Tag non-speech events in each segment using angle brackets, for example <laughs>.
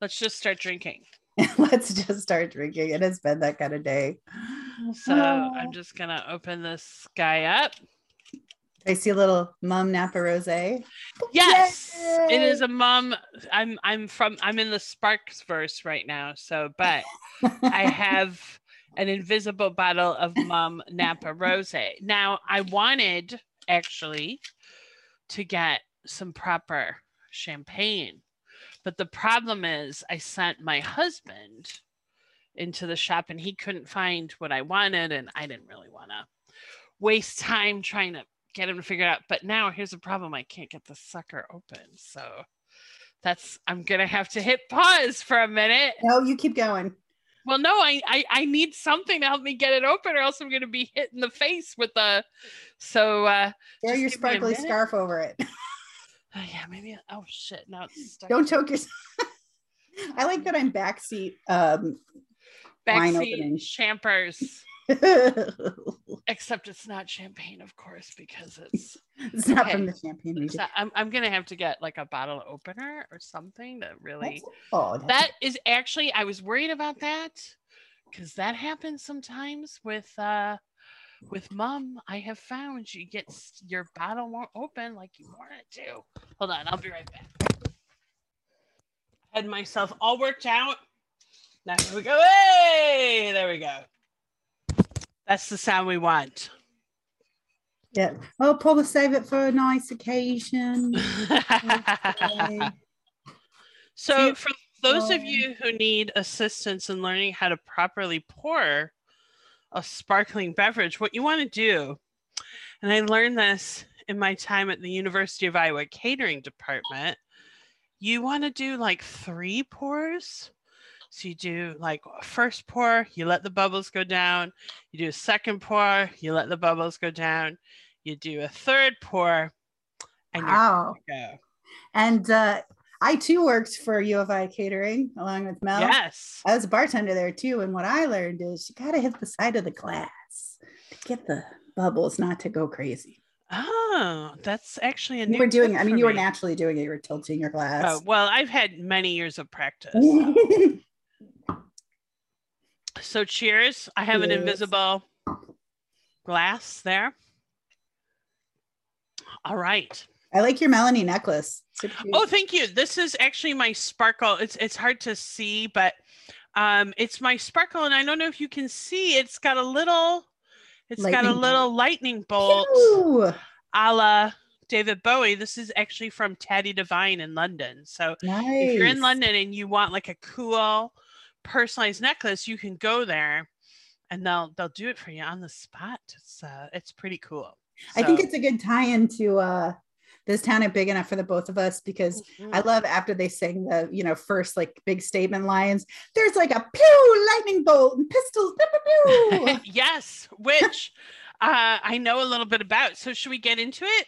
Let's just start drinking. <laughs> Let's just start drinking. It has been that kind of day. So ah. I'm just gonna open this guy up. I see a little Mumm Napa Rose. Yes, it is a Mumm. I'm I'm from I'm in the Sparks verse right now. So, but I <laughs> have an invisible bottle of Mumm Napa Rose. Now I wanted actually to get some proper champagne, but the problem is I sent my husband into the shop and he couldn't find what I wanted, and I didn't really want to waste time trying to get him to figure it out. But now here's the problem: I can't get the sucker open. So that's I'm gonna have to hit pause for a minute. No, you keep going. Well, no, I, I I need something to help me get it open, or else I'm gonna be hit in the face with the. So uh, wear your sparkly scarf over it. <laughs> Oh, yeah, maybe. Oh shit! Now it's stuck. Don't choke yourself. <laughs> I like that I'm backseat. Um, backseat champers. <laughs> Except it's not champagne, of course, because it's <laughs> it's not okay. from the champagne region. I'm, I'm gonna have to get like a bottle opener or something to really. Oh, that's that is actually I was worried about that because that happens sometimes with uh with Mumm. I have found you get your bottle won't open like you want it to. Hold on, I'll be right back. Had myself all worked out. Now here we go. Hey, there we go. That's the sound we want. Yeah. Oh, I'll probably save it for a nice occasion. <laughs> so, for those of you who need assistance in learning how to properly pour a sparkling beverage, what you want to do, and I learned this in my time at the University of Iowa catering department, you want to do like three pours so you do like first pour, you let the bubbles go down. You do a second pour, you let the bubbles go down. You do a third pour, and wow. go. And uh, I too worked for U of I Catering along with Mel. Yes, I was a bartender there too. And what I learned is you got to hit the side of the glass to get the bubbles not to go crazy. Oh, that's actually a new. You were doing. I mean, you were naturally doing it. You were tilting your glass. Oh well, I've had many years of practice. So. <laughs> So cheers. I have cheers. an invisible glass there. All right. I like your Melanie necklace. Oh, thank you. This is actually my sparkle. It's it's hard to see, but um it's my sparkle and I don't know if you can see it's got a little it's lightning got a little bolt. lightning bolt Pew! a la David Bowie. This is actually from Tatty Devine in London. So nice. if you're in London and you want like a cool personalized necklace, you can go there and they'll they'll do it for you on the spot. It's uh it's pretty cool. So, I think it's a good tie-in to uh this town is big enough for the both of us because mm-hmm. I love after they sing the you know first like big statement lines. There's like a pew lightning bolt and pistols. Pew, pew, pew. <laughs> yes, which uh, I know a little bit about. So should we get into it?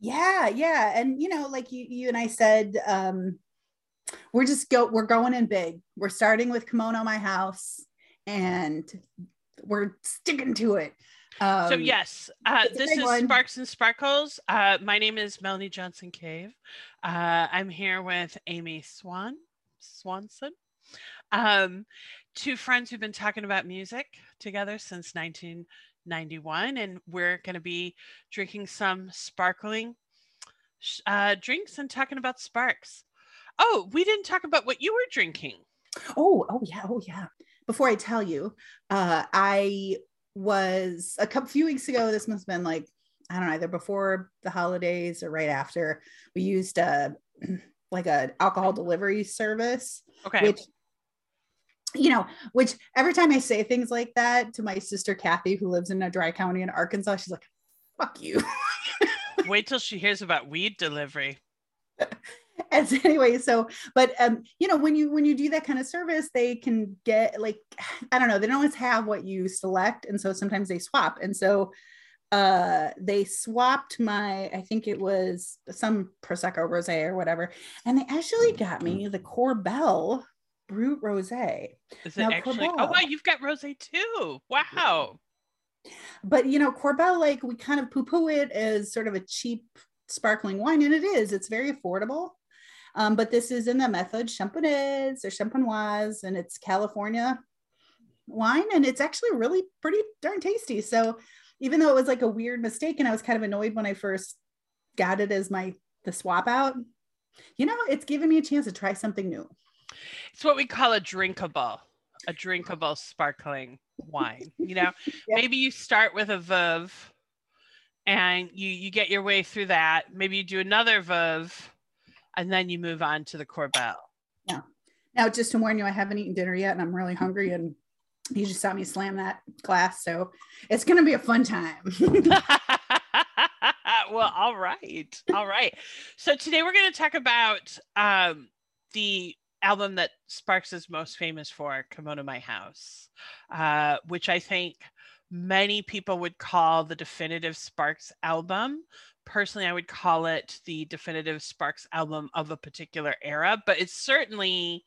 Yeah, yeah, and you know, like you you and I said, um, we're just go we're going in big we're starting with kimono my house and we're sticking to it um, so yes uh, this is one. sparks and sparkles uh, my name is melanie johnson cave uh, i'm here with amy swan swanson um, two friends who've been talking about music together since 1991 and we're going to be drinking some sparkling uh, drinks and talking about sparks Oh, we didn't talk about what you were drinking. Oh, oh yeah, oh yeah. Before I tell you, uh, I was a couple few weeks ago. This must have been like I don't know, either before the holidays or right after. We used a <clears throat> like a alcohol delivery service, okay, which you know, which every time I say things like that to my sister Kathy, who lives in a dry county in Arkansas, she's like, "Fuck you." <laughs> Wait till she hears about weed delivery. <laughs> <laughs> as anyway so but um you know when you when you do that kind of service they can get like <sighs> i don't know they don't always have what you select and so sometimes they swap and so uh they swapped my i think it was some prosecco rosé or whatever and they actually got me the Korbel brut rosé. Is it now, actually Korbel, oh wow you've got rosé too. Wow. But you know Korbel like we kind of poo-poo it as sort of a cheap sparkling wine and it is it's very affordable Um, but this is in the method Champenoise or Champenoise, and it's California wine, and it's actually really pretty darn tasty. So even though it was like a weird mistake, and I was kind of annoyed when I first got it as my the swap out, you know, it's given me a chance to try something new. It's what we call a drinkable, a drinkable sparkling wine. You know, <laughs> yeah. maybe you start with a Veuve and you you get your way through that. Maybe you do another Veuve and then you move on to the Korbel. Yeah. Now, just to warn you, I haven't eaten dinner yet and I'm really hungry and you just saw me slam that glass. So it's going to be a fun time. <laughs> <laughs> well, all right. All right. So today we're going to talk about um, the album that Sparks is most famous for, of My House, uh, which I think many people would call the definitive Sparks album. Personally, I would call it the definitive Sparks album of a particular era, but it's certainly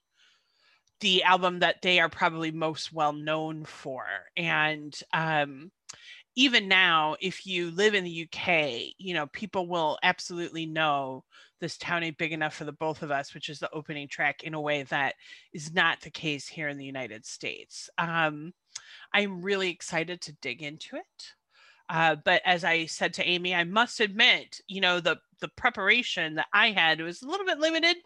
the album that they are probably most well known for. And um, even now, if you live in the UK, you know, people will absolutely know this town ain't big enough for the both of us, which is the opening track in a way that is not the case here in the United States. Um, I'm really excited to dig into it. Uh, but as I said to Amy, I must admit, you know, the the preparation that I had was a little bit limited.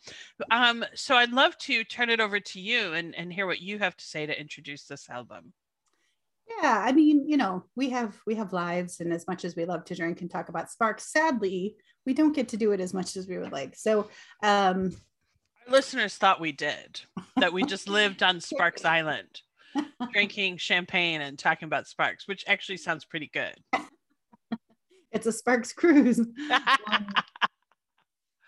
Um, so I'd love to turn it over to you and, and hear what you have to say to introduce this album. Yeah, I mean, you know, we have we have lives, and as much as we love to drink and talk about Sparks, sadly, we don't get to do it as much as we would like. So, um, our listeners thought we did that we just <laughs> lived on Sparks Island, drinking champagne and talking about Sparks, which actually sounds pretty good. <laughs> it's a Sparks cruise. <laughs>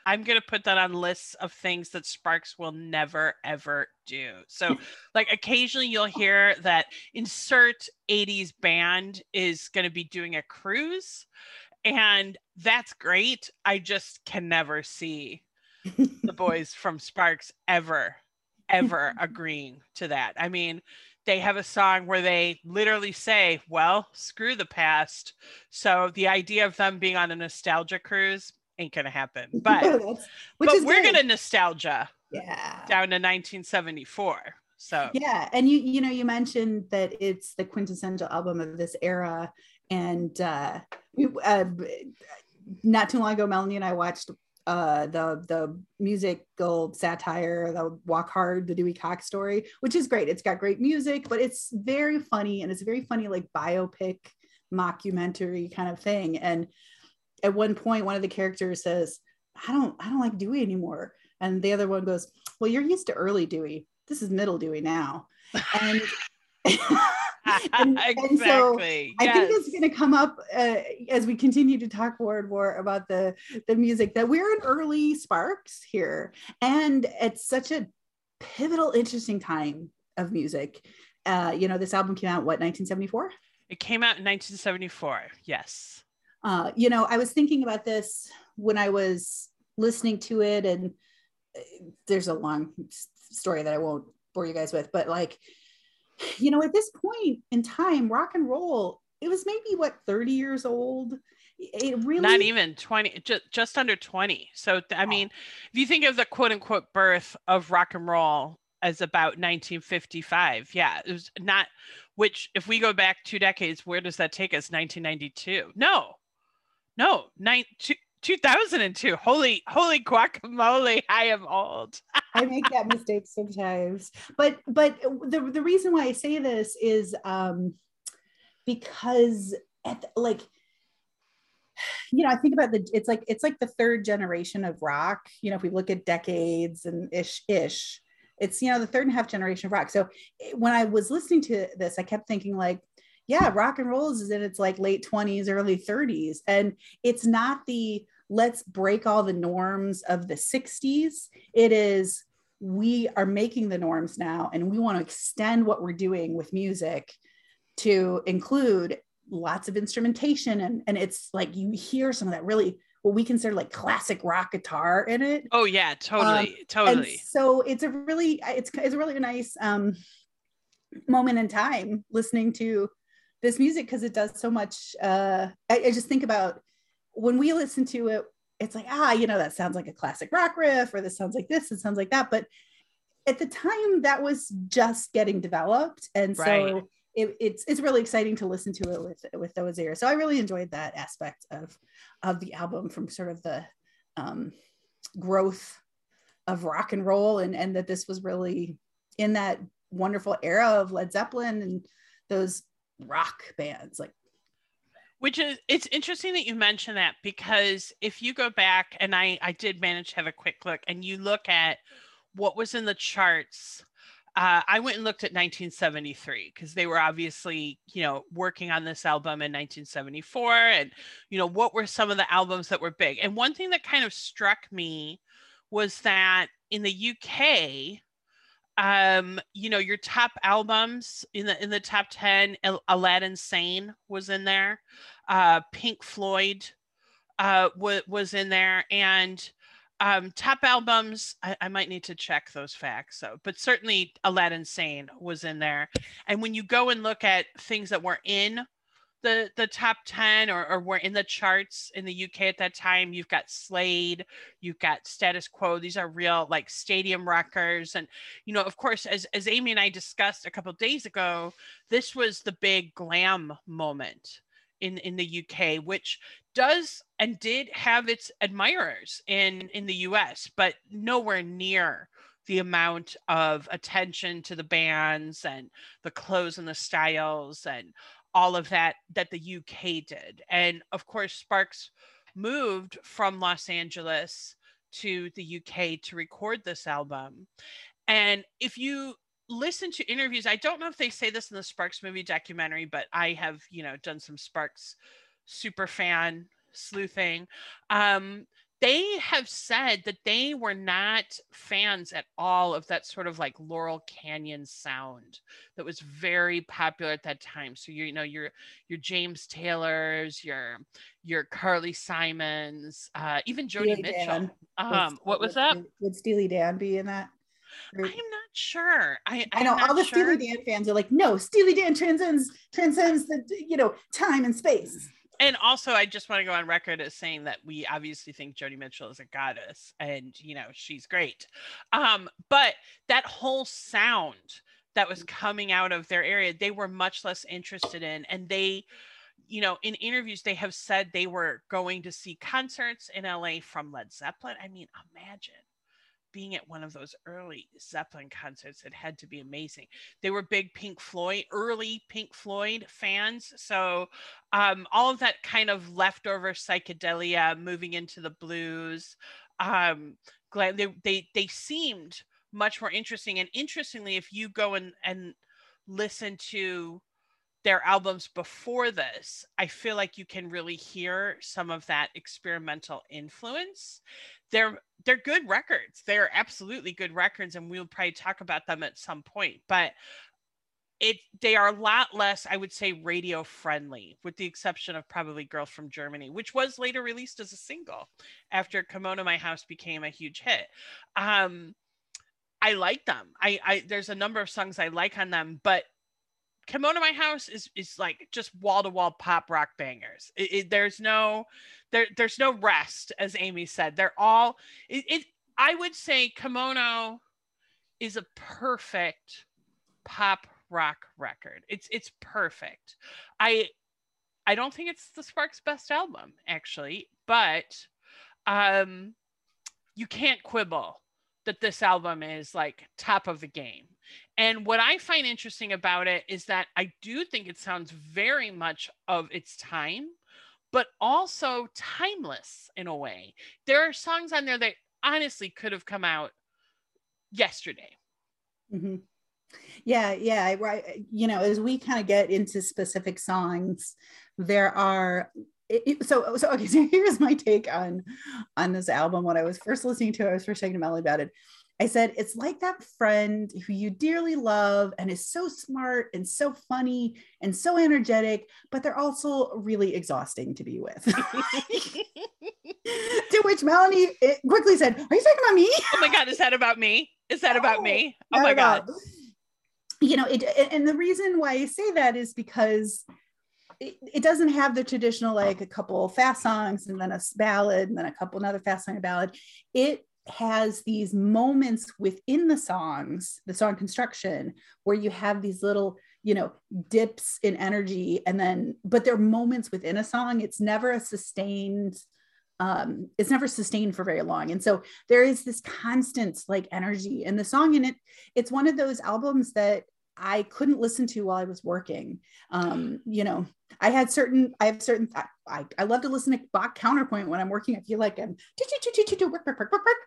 I'm going to put that on lists of things that Sparks will never ever do. So, like occasionally you'll hear that insert 80s band is going to be doing a cruise and that's great. I just can never see the boys from Sparks ever ever <laughs> agreeing to that. I mean, they have a song where they literally say, well, screw the past. So the idea of them being on a nostalgia cruise ain't gonna happen. <laughs> But but we're good. gonna nostalgia. Yeah. Down to 1974. So yeah, and you you know you mentioned that it's the quintessential album of this era, and uh, uh not too long ago, Melanie and I watched uh, the the musical satire, the Walk Hard, the Dewey Cox story, which is great. It's got great music, but it's very funny and it's very funny like biopic mockumentary kind of thing. And at one point one of the characters says i don't i don't like dewey anymore and the other one goes well you're used to early dewey this is middle dewey now and <laughs> <laughs> and, exactly. <laughs> and so yes. I think it's going to come up uh, as we continue to talk more and more about the the music that we're in early sparks here, and it's such a pivotal, interesting time of music. Uh, you know, this album came out what 1974. It came out in 1974. Yes. Uh, you know, I was thinking about this when I was listening to it, and uh, there's a long story that I won't bore you guys with, but like, you know, at this point in time, rock and roll, it was maybe what 30 years old. It really not even 20, just, just under 20. So, I mean, if you think of the quote unquote birth of rock and roll as about 1955, yeah, it was not, which if we go back two decades, where does that take us? 1992? No, no, nine, two, 2002. Holy, holy guacamole! I am old. I make that mistake sometimes, but but the the reason why I say this is um, because at the, like you know, I think about the it's like it's like the third generation of rock. You know, if we look at decades and ish ish, it's you know the third and a half generation of rock. So when I was listening to this, I kept thinking like yeah, rock and roll is in its like late 20s, early 30s. And it's not the let's break all the norms of the 60s. It is we are making the norms now and we want to extend what we're doing with music to include lots of instrumentation and and it's like you hear some of that really what we consider like classic rock guitar in it. Oh yeah, totally, um, totally. So it's a really it's it's a really nice um moment in time listening to this music because it does so much. Uh, I, I just think about when we listen to it it's like ah you know that sounds like a classic rock riff or this sounds like this it sounds like that but at the time that was just getting developed and right. so it, it's it's really exciting to listen to it with with those ears so i really enjoyed that aspect of of the album from sort of the um, growth of rock and roll and and that this was really in that wonderful era of led zeppelin and those rock bands like which is it's interesting that you mention that because if you go back and i i did manage to have a quick look and you look at what was in the charts uh, I went and looked at 1973 because they were obviously, you know, working on this album in 1974. And, you know, what were some of the albums that were big? And one thing that kind of struck me was that in the UK, um, you know, your top albums in the in the top 10, Aladdin Sane was in there. Uh, Pink Floyd uh, w- was in there. And um, top albums, I, I, might need to check those facts. So, but certainly Aladdin Sane was in there. And when you go and look at things that were in the the top 10 or, or were in the charts in the UK at that time, you've got Slade, you've got Status Quo. These are real like stadium rockers. And, you know, of course, as, as Amy and I discussed a couple days ago, this was the big glam moment in in the UK, which does and did have its admirers in in the US, but nowhere near the amount of attention to the bands and the clothes and the styles and all of that that the UK did. And of course, Sparks moved from Los Angeles to the UK to record this album. And if you listen to interviews. I don't know if they say this in the Sparks movie documentary, but I have, you know, done some Sparks super fan sleuthing. Um, they have said that they were not fans at all of that sort of like Laurel Canyon sound that was very popular at that time. So you know your your James Taylors, your your Carly Simons, uh, even Joni Mitchell. Dan. Um, what was that? Would Steely Dan be in that? I'm not sure. I, I know all the sure. Steely Dan fans are like, no, Steely Dan transcends transcends the you know time and space. And also, I just want to go on record as saying that we obviously think Joni Mitchell is a goddess, and you know she's great. Um, but that whole sound that was coming out of their area, they were much less interested in, and they you know, in interviews, they have said they were going to see concerts in LA from Led Zeppelin. I mean, imagine being at one of those early Zeppelin concerts, it had to be amazing. They were big Pink Floyd, early Pink Floyd fans. So um, all of that kind of leftover psychedelia moving into the blues. Um, glad they, they, they seemed much more interesting. And interestingly, if you go and, and listen to their albums before this, I feel like you can really hear some of that experimental influence they're they're good records. They're absolutely good records, and we'll probably talk about them at some point. But it they are a lot less, I would say, radio friendly, with the exception of probably "Girl from Germany," which was later released as a single after "Kimono My House" became a huge hit. Um, I like them. I, I there's a number of songs I like on them, but Kimono My House is is like just wall to wall pop rock bangers. It, it, there's no there there's no rest, as Amy said. They're all it, it. I would say Kimono is a perfect pop rock record. It's it's perfect. I I don't think it's the Sparks best album actually, but um you can't quibble that this album is like top of the game. And what I find interesting about it is that I do think it sounds very much of its time, but also timeless in a way. There are songs on there that honestly could have come out yesterday. Mm-hmm. Yeah, yeah, right. You know, as we kind of get into specific songs, there are it, so so okay. <laughs> So here's my take on on this album. When I was first listening to it, I was first talking to Melly about it. I said, it's like that friend who you dearly love and is so smart and so funny and so energetic, but they're also really exhausting to be with. <laughs> to which Melanie eh, quickly said, Are you talking about me? Oh my God, is that about me? Is that no, about me? Oh my God. You know, it, and the reason why I say that is because it, it, doesn't have the traditional like a couple fast songs and then a ballad and then a couple another fast song and ballad. It has these moments within the songs, the song construction, where you have these little, you know, dips in energy, and then, but they're moments within a song. It's never a sustained, um, it's never sustained for very long. And so there is this constant like energy in the song. And it it's one of those albums that I couldn't listen to while I was working. Um, you know, I had certain, I have certain, I, I love to listen to Bach counterpoint when I'm working. I feel like I'm,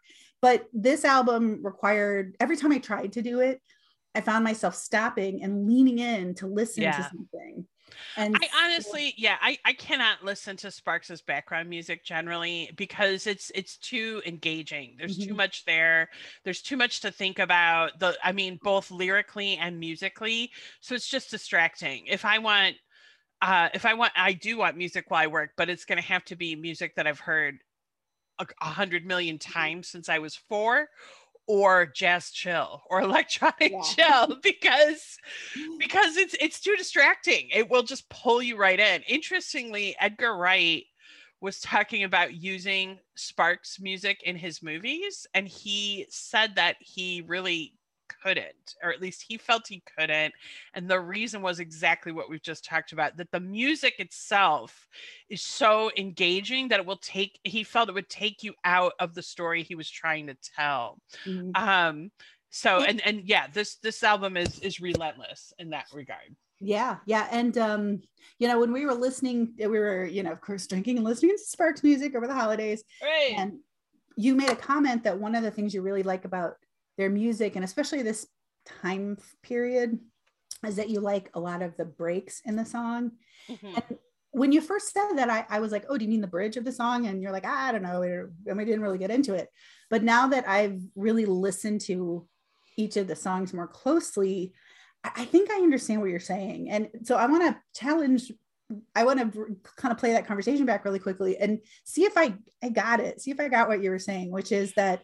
<laughs> but this album required, every time I tried to do it, I found myself stopping and leaning in to listen yeah. to something. And I honestly, yeah, I, I cannot listen to Sparks's background music generally because it's it's too engaging. There's mm-hmm. too much there. There's too much to think about. The I mean, both lyrically and musically. So it's just distracting. If I want uh if I want I do want music while I work, but it's gonna have to be music that I've heard a, a hundred million times since I was four or jazz chill or electronic yeah. chill <laughs> because <laughs> because it's it's too distracting it will just pull you right in interestingly edgar wright was talking about using sparks music in his movies and he said that he really couldn't, or at least he felt he couldn't. And the reason was exactly what we've just talked about that the music itself is so engaging that it will take, he felt it would take you out of the story he was trying to tell. Mm-hmm. Um, so and and yeah this this album is is relentless in that regard yeah yeah and um you know when we were listening we were you know of course drinking and listening to sparks music over the holidays right and you made a comment that one of the things you really like about their music and especially this time period is that you like a lot of the breaks in the song. Mm-hmm. And when you first said that, I, I was like, oh, do you mean the bridge of the song? And you're like, I don't know. And we didn't really get into it. But now that I've really listened to each of the songs more closely, I think I understand what you're saying. And so I want to challenge, I want to kind of play that conversation back really quickly and see if I, I got it, see if I got what you were saying, which is that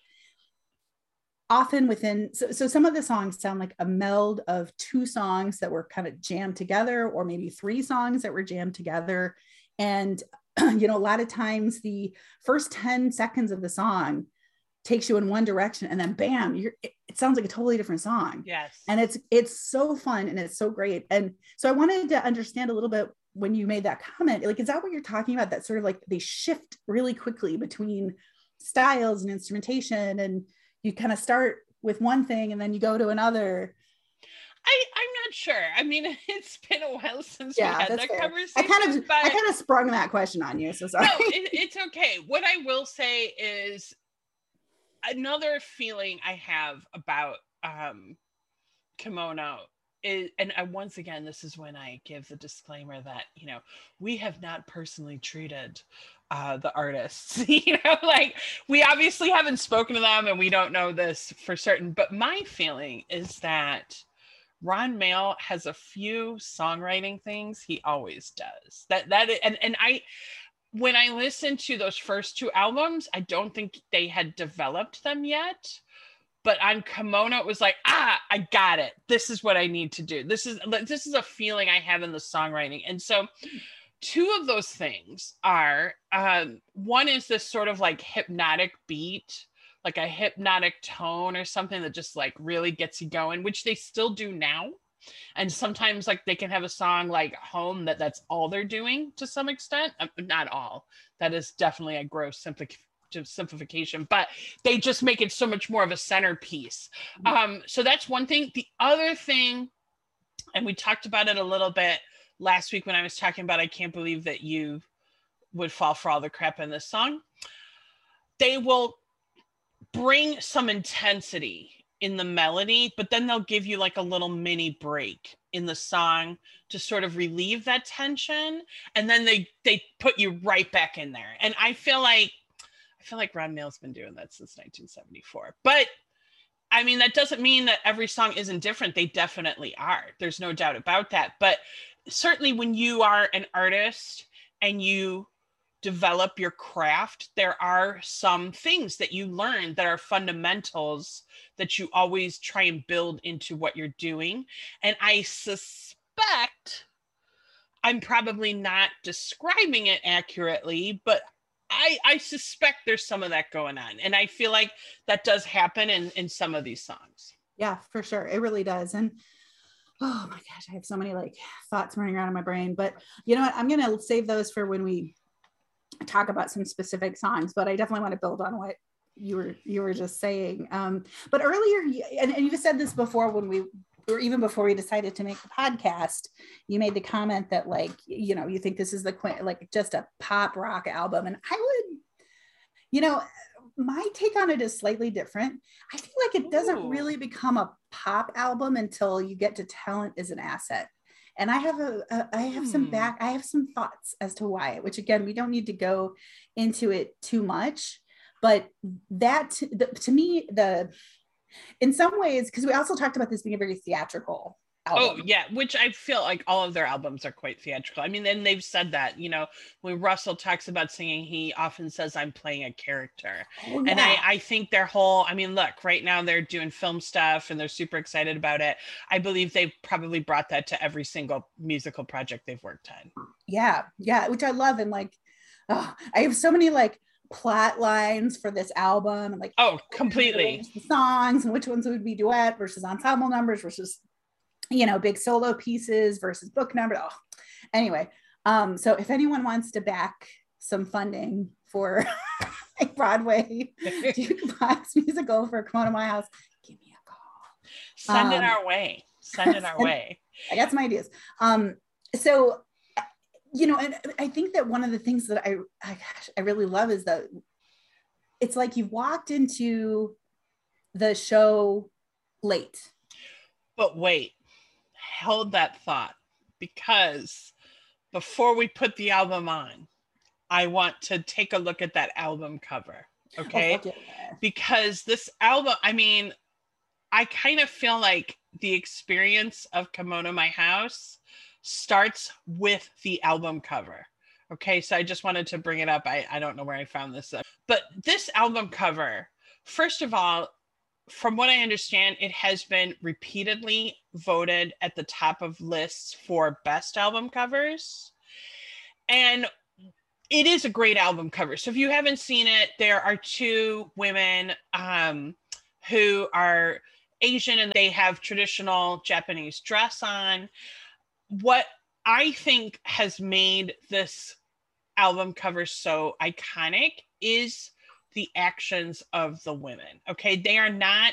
often within so, so some of the songs sound like a meld of two songs that were kind of jammed together or maybe three songs that were jammed together. And <clears throat> you know a lot of times the first 10 seconds of the song takes you in one direction and then bam you're it sounds like a totally different song. Yes. And it's it's so fun and it's so great. And so i wanted to understand a little bit when you made that comment like is that what you're talking about? That sort of like they shift really quickly between styles and instrumentation and you kind of start with one thing and then you go to another I, I'm not sure. I mean, <laughs> it's been a while since yeah, we had that fair. conversation. I kind of, but... I kind of sprung that question on you, so sorry. No, it, it's okay. What I will say is another feeling I have about um, kimono is, and I, once again, this is when I give the disclaimer that you know we have not personally treated uh, the artists. <laughs> you know, like we obviously haven't spoken to them and we don't know this for certain. But my feeling is that Ron Mael has a few songwriting things he always does. That that and and I when I listened to those first two albums, I don't think they had developed them yet. But on Kimono, it was like, ah, I got it. This is what I need to do. This is this is a feeling I have in the songwriting. And so two of those things are um, one is this sort of like hypnotic beat like a hypnotic tone or something that just like really gets you going which they still do now. And sometimes like they can have a song like home that that's all they're doing to some extent. Uh, not all. That is definitely a gross simplification but they just make it so much more of a centerpiece. Mm-hmm. um so that's one thing. The other thing and we talked about it a little bit last week when I was talking about I can't believe that you would fall for all the crap in this song. They will bring some intensity in the melody, but then they'll give you like a little mini break in the song to sort of relieve that tension and then they they put you right back in there. And I feel like I feel like Ron Mael's been doing that since 1974. But I mean, that doesn't mean that every song isn't different. They definitely are. There's no doubt about that. But certainly when you are an artist and you develop your craft, there are some things that you learn that are fundamentals that you always try and build into what you're doing. And I suspect I'm probably not describing it accurately, but I I suspect there's some of that going on. And I feel like that does happen in in some of these songs. Yeah, for sure. It really does. And oh my gosh, I have so many like thoughts running around in my brain. But you know what? I'm gonna save those for when we talk about some specific songs. But I definitely want to build on what you were you were just saying. Um, but earlier, and, and you've said this before when we or even before we decided to make the podcast, you made the comment that like, you know, you think this is the like just a pop rock album. And I would, you know, my take on it is slightly different. I feel like it doesn't Ooh. really become a pop album until you get to talent is an asset. And I have a, a I have hmm. some back, I have some thoughts as to why, which again, we don't need to go into it too much. But that the, to me, the in some ways, because we also talked about this being a very theatrical oh, Album. Oh yeah, which I feel like all of their albums are quite theatrical. I mean, and they've said that, you know, when Russell talks about singing, he often says, "I'm playing a character," oh, yeah. and I, I think their whole. I mean, look, right now they're doing film stuff and they're super excited about it. I believe they've probably brought that to every single musical project they've worked on. Yeah, yeah, which I love, and like, oh, I have so many like plot lines for this album. And like oh completely. the songs and which ones would be duet versus ensemble numbers versus you know big solo pieces versus book numbers. Oh. anyway um so if anyone wants to back some funding for <laughs> a broadway <laughs> jukebox musical for come on to my house give me a call. Send um, it our way. Send it our <laughs> way. I got some ideas. Um so you know, and I think that one of the things that I, I, gosh, I really love is that it's like you've walked into the show late. But wait, hold that thought because before we put the album on, I want to take a look at that album cover. Okay. Oh, because this album, I mean, I kind of feel like the experience of Kimono My House starts with the album cover. Okay, so I just wanted to bring it up. I, I don't know where I found this, uh, but this album cover, first of all, from what I understand, it has been repeatedly voted at the top of lists for best album covers. And it is a great album cover. So if you haven't seen it, there are two women um, who are Asian and they have traditional Japanese dress on what I think has made this album cover so iconic is the actions of the women. Okay. They are not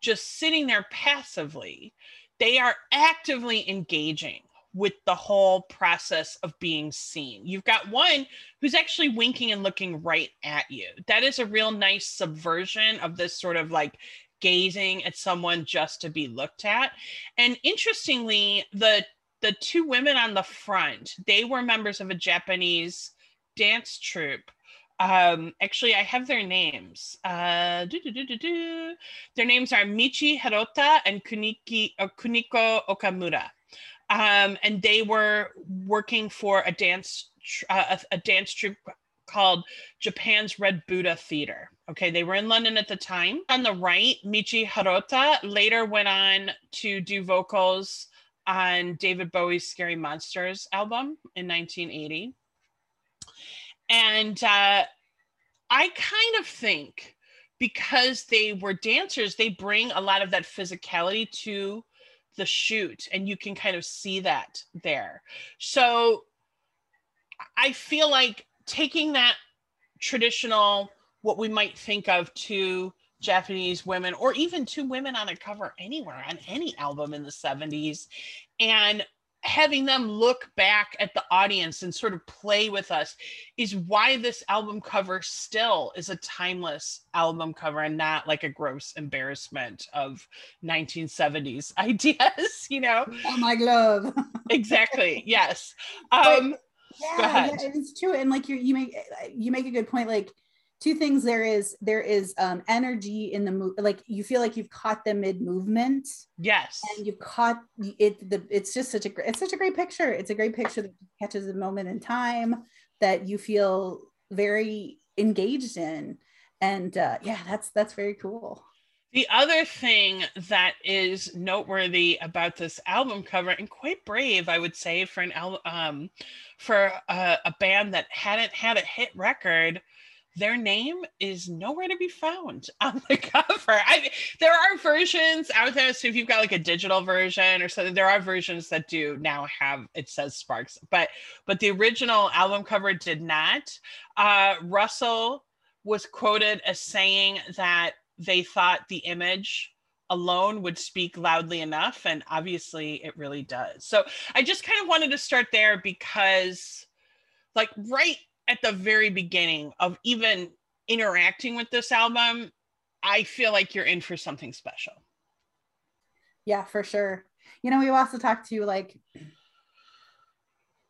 just sitting there passively, they are actively engaging with the whole process of being seen. You've got one who's actually winking and looking right at you. That is a real nice subversion of this sort of like gazing at someone just to be looked at. And interestingly, the the two women on the front, they were members of a Japanese dance troupe. Um, actually, I have their names. Uh, their names are Michi Hirota and Kuniki, uh, Kuniko Okamura. Um, and they were working for a dance uh, a, a dance troupe called Japan's Red Buddha Theater. Okay, they were in London at the time. On the right, Michi Hirota later went on to do vocals on David Bowie's Scary Monsters album in 1980. And uh, I kind of think because they were dancers, they bring a lot of that physicality to the shoot, and you can kind of see that there. So I feel like taking that traditional, what we might think of to Japanese women, or even two women on a cover anywhere on any album in the 70s, and having them look back at the audience and sort of play with us is why this album cover still is a timeless album cover and not like a gross embarrassment of 1970s <laughs> ideas you know? Oh my glove. <laughs> Exactly yes. Um yeah, yeah it's true and like you you make you make a good point like two things there is there is um, energy in the move like you feel like you've caught them mid movement yes. And you've caught it the it's just such a great it's such a great picture. It's a great picture that catches a moment in time that you feel very engaged in. And uh, yeah that's that's very cool. The other thing that is noteworthy about this album cover and quite brave, I would say, for an album um, for a, a band that hadn't had a hit record, their name is nowhere to be found <laughs> on the cover. I there are versions out there. So if you've got like a digital version or something, there are versions that do now have it says Sparks, but but the original album cover did not. Uh, Russell was quoted as saying that they thought the image alone would speak loudly enough and obviously it really does so i just kind of wanted to start there because like right at the very beginning of even interacting with this album i feel like you're in for something special. Yeah for sure. You know we also talked to like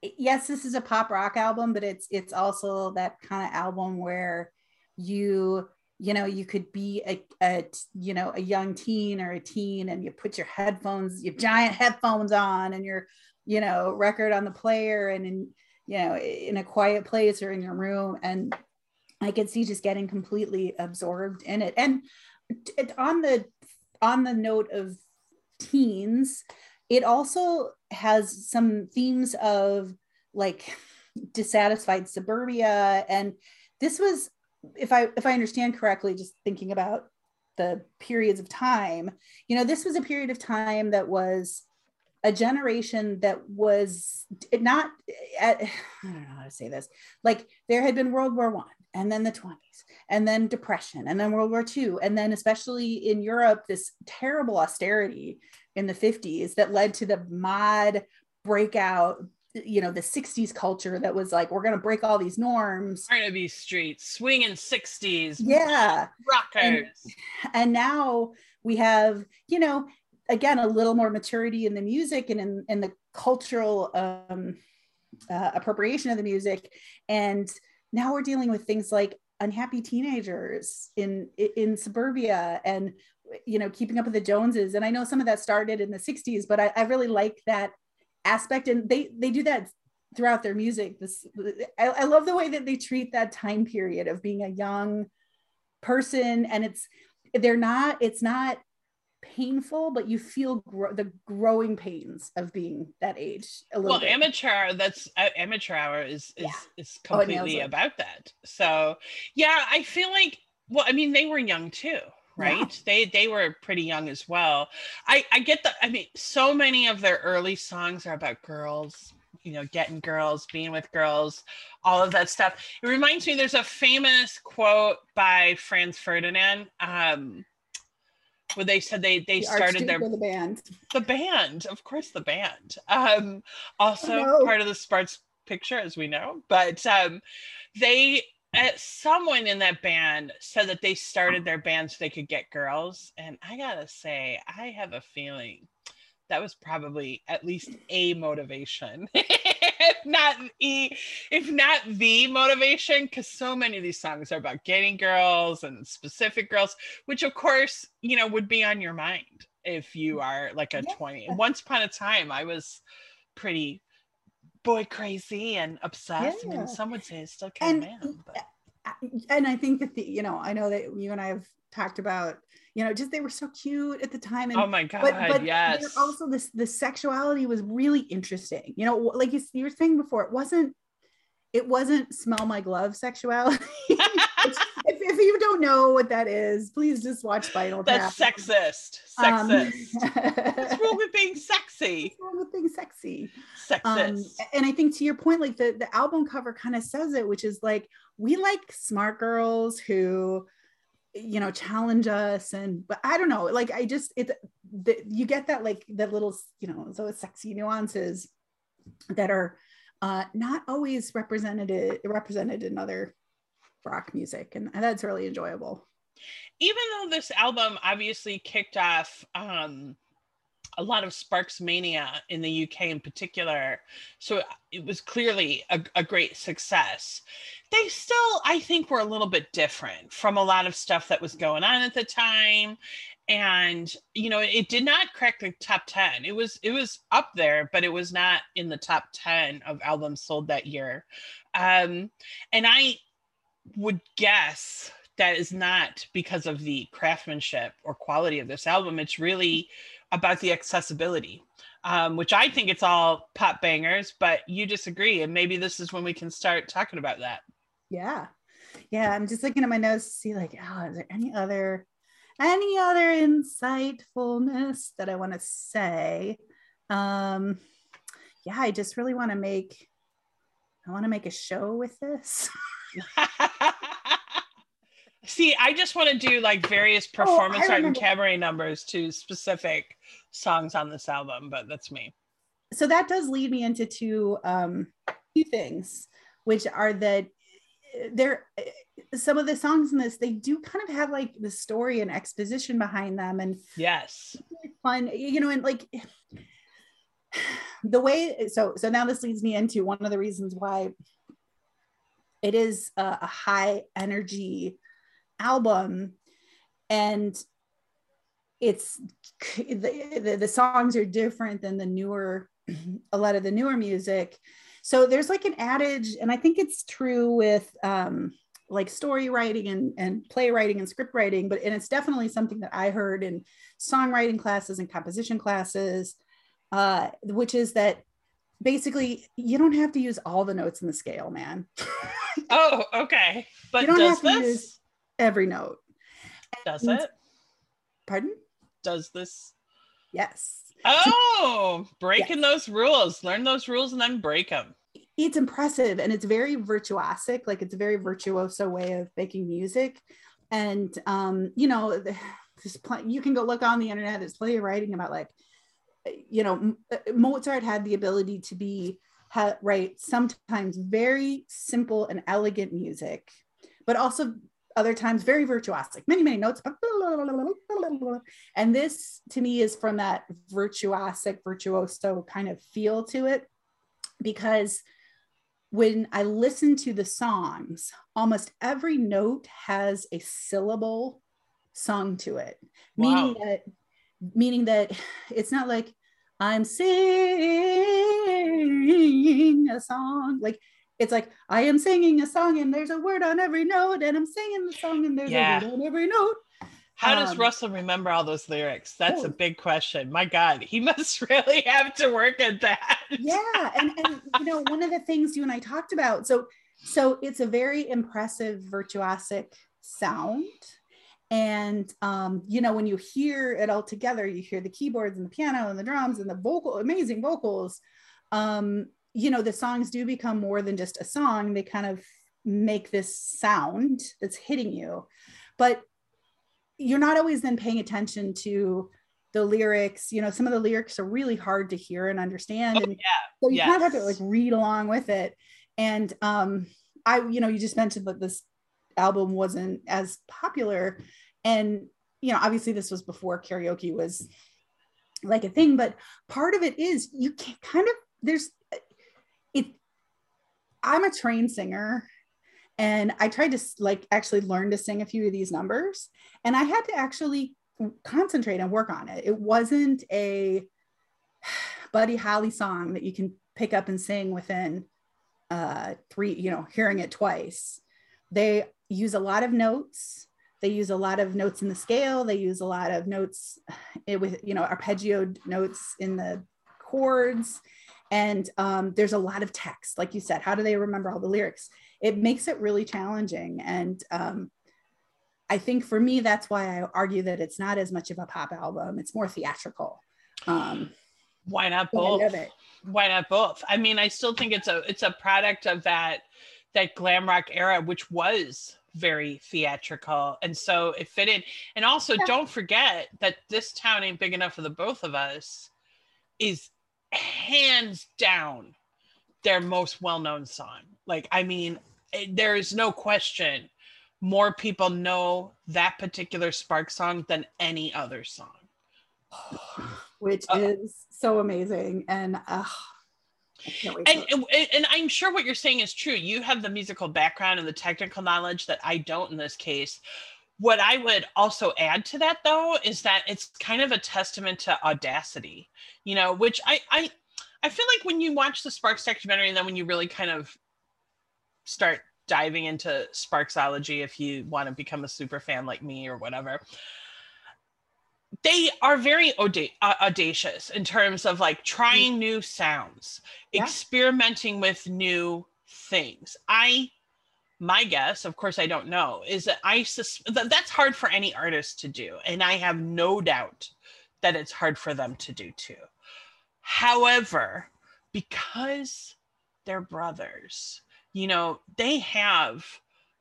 yes this is a pop rock album but it's it's also that kind of album where you you know you could be a, a you know a young teen or a teen and you put your headphones your giant headphones on and your you know record on the player and in you know in a quiet place or in your room and i could see just getting completely absorbed in it. And on the on the note of teens it also has some themes of like dissatisfied suburbia. And this was if I if I understand correctly, just thinking about the periods of time, you know, this was a period of time that was a generation that was not at, eh, eh, <sighs> I don't know how to say this. Like there had been World War One, and then the 20s, and then depression, and then World War II, and then especially in Europe, this terrible austerity in the 50s that led to the mod breakout you know the 60s culture that was like we're going to break all these norms. Carnaby Street swinging 60s yeah. Rockers. and, <sighs> and, now we have you know again a little more maturity in the music and in, in the cultural um, uh, appropriation of the music. And now we're dealing with things like unhappy teenagers in in suburbia and you know keeping up with the joneses. And i know some of that started in the 60s but i, I really like that aspect. And they they do that throughout their music. This I, I, love the way that they treat that time period of being a young person. And it's they're not it's not painful but you feel gro- the growing pains of being that age a little well bit. amateur that's uh, amateur hour is is, yeah. is oh, completely oh, about that so yeah i feel like well i mean they were young too right yeah. they they were pretty young as well i i get the i mean so many of their early songs are about girls you know getting girls being with girls all of that stuff it reminds me there's a famous quote by franz ferdinand um where they said they they the started their the band? The band of course the band. Um also part of the sparks picture as we know but um they uh, someone in that band said that they started their band so they could get girls and i gotta say i have a feeling that was probably at least a motivation <laughs> if not e if not the motivation because so many of these songs are about getting girls and specific girls which of course you know would be on your mind if you mm-hmm. are like a yeah. 20 once upon a time i was pretty boy crazy and obsessed. Yeah. I mean, some would say it's still kind of man. But. And I think that the, you know, I know that you and I have talked about, you know, just they were so cute at the time. And, oh my god, but, but yes. Also, this the sexuality was really interesting. You know, like you, you were saying before, it wasn't it wasn't smell my glove sexuality. <laughs> you don't know what that is, please just watch Spinal Tap. That's sexist. Um, sexist. Um, What's wrong <laughs> with being sexy? What's wrong with being sexy? Sexist. Um, and I think to your point, like the, the album cover kind of says it, which is like we like smart girls who you know challenge us and but i don't know like i just it the, you get that like that little you know so sexy nuances that are uh, not always represented represented in other rock music, and that's really enjoyable. Even though this album obviously kicked off um, a lot of Sparks mania in the UK in particular, so it was clearly a, a great success. They still, I think, were a little bit different from a lot of stuff that was going on at the time and you know it did not crack the top 10 it was it was up there but it was not in the top 10 of albums sold that year um and i would guess that is not because of the craftsmanship or quality of this album. It's really about the accessibility, um, which I think it's all pop bangers, but you disagree. And maybe this is when we can start talking about that. Yeah. Yeah. I'm just looking at my notes to see, like, oh, is there any other any other insightfulness that I want to say? Um, yeah, I just really want to make I want to make a show with this. <laughs> <laughs> See, I just want to do like various oh, performance oh, art and cabaret numbers to specific songs on this album, but that's me. So that does lead me into two um two things, which are that there some of the songs in this they do kind of have like the story and exposition behind them and yes fun you know and like <sighs> the way so so now this leads me into one of the reasons why it is a, a high energy album. And it's the, the, the songs are different than the newer <clears throat> a lot of the newer music. So there's like an adage and i think it's true with um like story writing and, and playwriting and script writing but and it's definitely something that i heard in songwriting classes and composition classes uh, which is that basically you don't have to use all the notes in the scale man <laughs> <laughs> oh okay but you don't have to this? use every note. Does and, it? Pardon? Does this? Yes. Oh, breaking yes. those rules. Learn those rules and then break them. It's impressive and it's very virtuosic. Like it's a very virtuoso way of making music. And, um, you know, <sighs> this pl- you can go look on the internet. There's plenty of writing about like, you know, Mozart had the ability to be ha- write sometimes very simple and elegant music, but also other times very virtuosic, many, many notes. And this to me is from that virtuosic, virtuoso kind of feel to it. Because when I listen to the songs, almost every note has a syllable sung to it, wow. meaning that meaning that <sighs> it's not like I'm singing a song. Like it's like I am singing a song and there's a word on every note, and I'm singing the song and there's yeah. a word on every note. How um, does Russell remember all those lyrics? That's oh. a big question. My God, he <laughs> must really have to work at that. yeah, and and you know one of the things you and I talked about. So so it's a very impressive virtuosic sound and um, you know when you hear it all together you hear the keyboards and the piano and the drums and the vocal amazing vocals um, you know the songs do become more than just a song. They kind of make this sound that's hitting you. But you're not always then paying attention to the lyrics. You know some of the lyrics are really hard to hear and understand. Oh, and yeah. so you yes. kind of have to like read along with it. And um i you know you just mentioned that this album wasn't as popular. And you know obviously this was before karaoke was like a thing but part of it is you can kind of there's it i'm a trained singer and i tried to like actually learn to sing a few of these numbers and i had to actually concentrate and work on it. It wasn't a buddy holly song that you can pick up and sing within uh three you know hearing it twice. They use a lot of notes. They use a lot of notes in the scale. They use a lot of notes eh, with you know arpeggio notes in the chords. And um, there's a lot of text like you said how do they remember all the lyrics? It makes it really challenging. And um, i think for me that's why i argue that it's not as much of a pop album. It's more theatrical. Um, why not both? why not both? I mean i still think it's a it's a product of that that glam rock era which was very theatrical and so it fit in. And also yeah. don't forget that this town ain't big enough for the both of us is hands down their most well-known song. Like i mean eh, there is no question more people know that particular spark song than any other song. Which uh, is so amazing and uh, and, and, I'm sure what you're saying is true. You have the musical background and the technical knowledge that I don't in this case. What I would also add to that though is that it's kind of a testament to audacity, you know, which I I I feel like when you watch the Sparks documentary and then when you really kind of start diving into Sparksology if you want to become a super fan like me or whatever. They are very auda- uh, audacious in terms of like trying new sounds, Yeah. experimenting with new things. I my guess, of course I don't know, is that I sus- that that's hard for any artist to do and I have no doubt that it's hard for them to do too. However, because they're brothers, you know, they have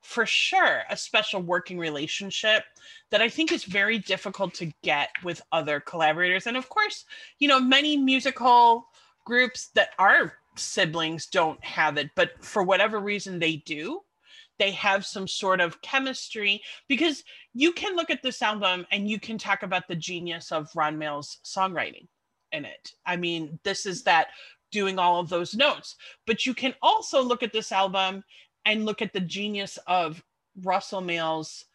for sure a special working relationship that I think is very difficult to get with other collaborators. And of course, you know, many musical groups that are siblings don't have it, but for whatever reason they do. They have some sort of chemistry because you can look at this album and you can talk about the genius of Ron Mael's songwriting in it. I mean, this is that doing all of those notes. But you can also look at this album and look at the genius of Russell Mael's